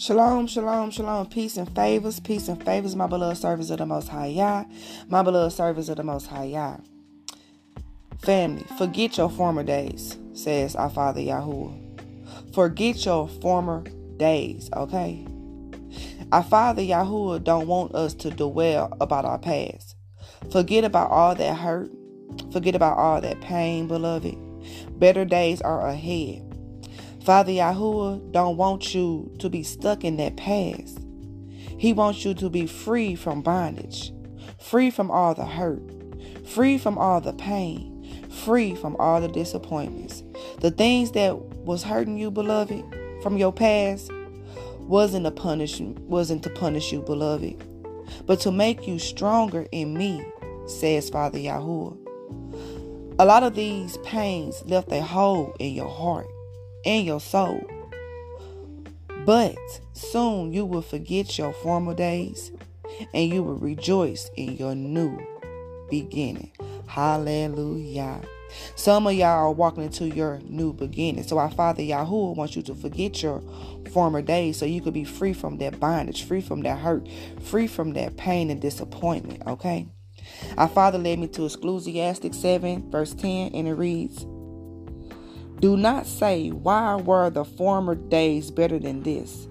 Shalom, shalom, shalom, peace and favors, peace and favors, my beloved servants of the Most High Yah, my beloved servants of the Most High Yah. Family, forget your former days, says our Father Yahuwah. Forget your former days, okay? Our Father Yahuwah don't want us to dwell about our past. Forget about all that hurt. Forget about all that pain, beloved. Better days are ahead. Father Yahuwah don't want you to be stuck in that past. He wants you to be free from bondage, free from all the hurt, free from all the pain, free from all the disappointments. The things that was hurting you, beloved, from your past wasn't a punishment, wasn't to punish you, beloved, but to make you stronger in me, says Father Yahuwah. A lot of these pains left a hole in your heart and your soul. But soon you will forget your former days and you will rejoice in your new beginning. Hallelujah. Some of y'all are walking into your new beginning. So our Father Yahuwah wants you to forget your former days so you could be free from that bondage, free from that hurt, free from that pain and disappointment. Okay? Our Father led me to Ecclesiastes 7, verse 10, and it reads, do not say, Why were the former days better than this?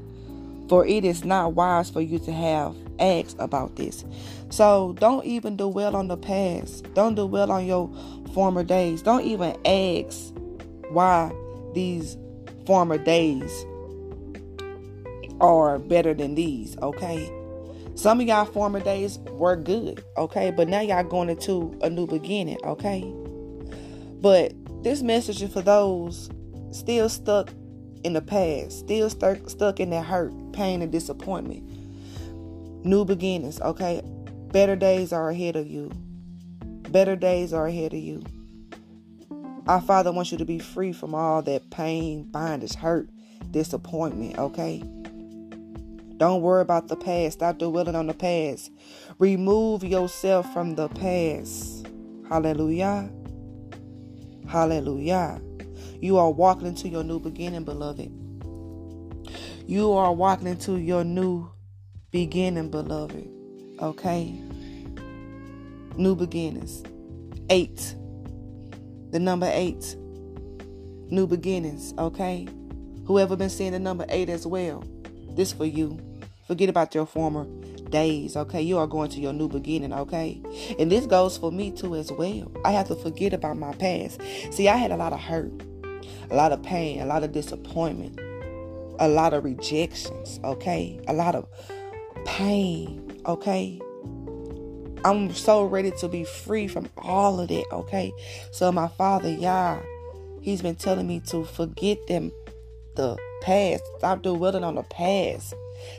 For it is not wise for you to have asked about this. So don't even dwell on the past. Don't dwell on your former days. Don't even ask why these former days are better than these, okay? Some of y'all former days were good, okay? But now y'all going into a new beginning, okay? But this message is for those still stuck in the past, still stuck stuck in that hurt, pain, and disappointment. New beginnings, okay? Better days are ahead of you. Better days are ahead of you. Our Father wants you to be free from all that pain, bondage, hurt, disappointment, okay? Don't worry about the past. Stop dwelling on the past. Remove yourself from the past. Hallelujah. Hallelujah. You are walking into your new beginning, beloved. You are walking into your new beginning, beloved. Okay? New beginnings. Eight. The number eight. New beginnings, okay? Whoever been seeing the number eight as well. This for you. Forget about your former days, okay? You are going to your new beginning, okay? And this goes for me too as well. I have to forget about my past. See, I had a lot of hurt, a lot of pain, a lot of disappointment, a lot of rejections, okay? A lot of pain, okay? I'm so ready to be free from all of that, okay? So my father, Yah, he's been telling me to forget them the past. Stop dwelling on the past.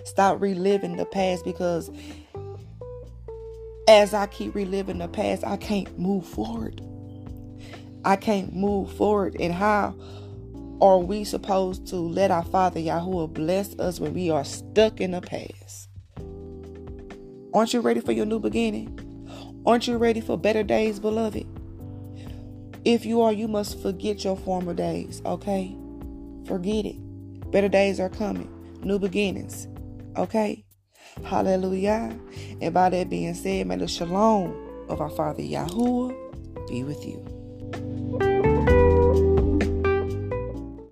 Stop reliving the past because as I keep reliving the past, I can't move forward. I can't move forward. And how are we supposed to let our Father Yahuwah bless us when we are stuck in the past? Aren't you ready for your new beginning? Aren't you ready for better days, beloved? If you are, you must forget your former days, okay? Forget it. Better days are coming new beginnings. Okay? Hallelujah. And by that being said, may the shalom of our Father Yahuwah be with you.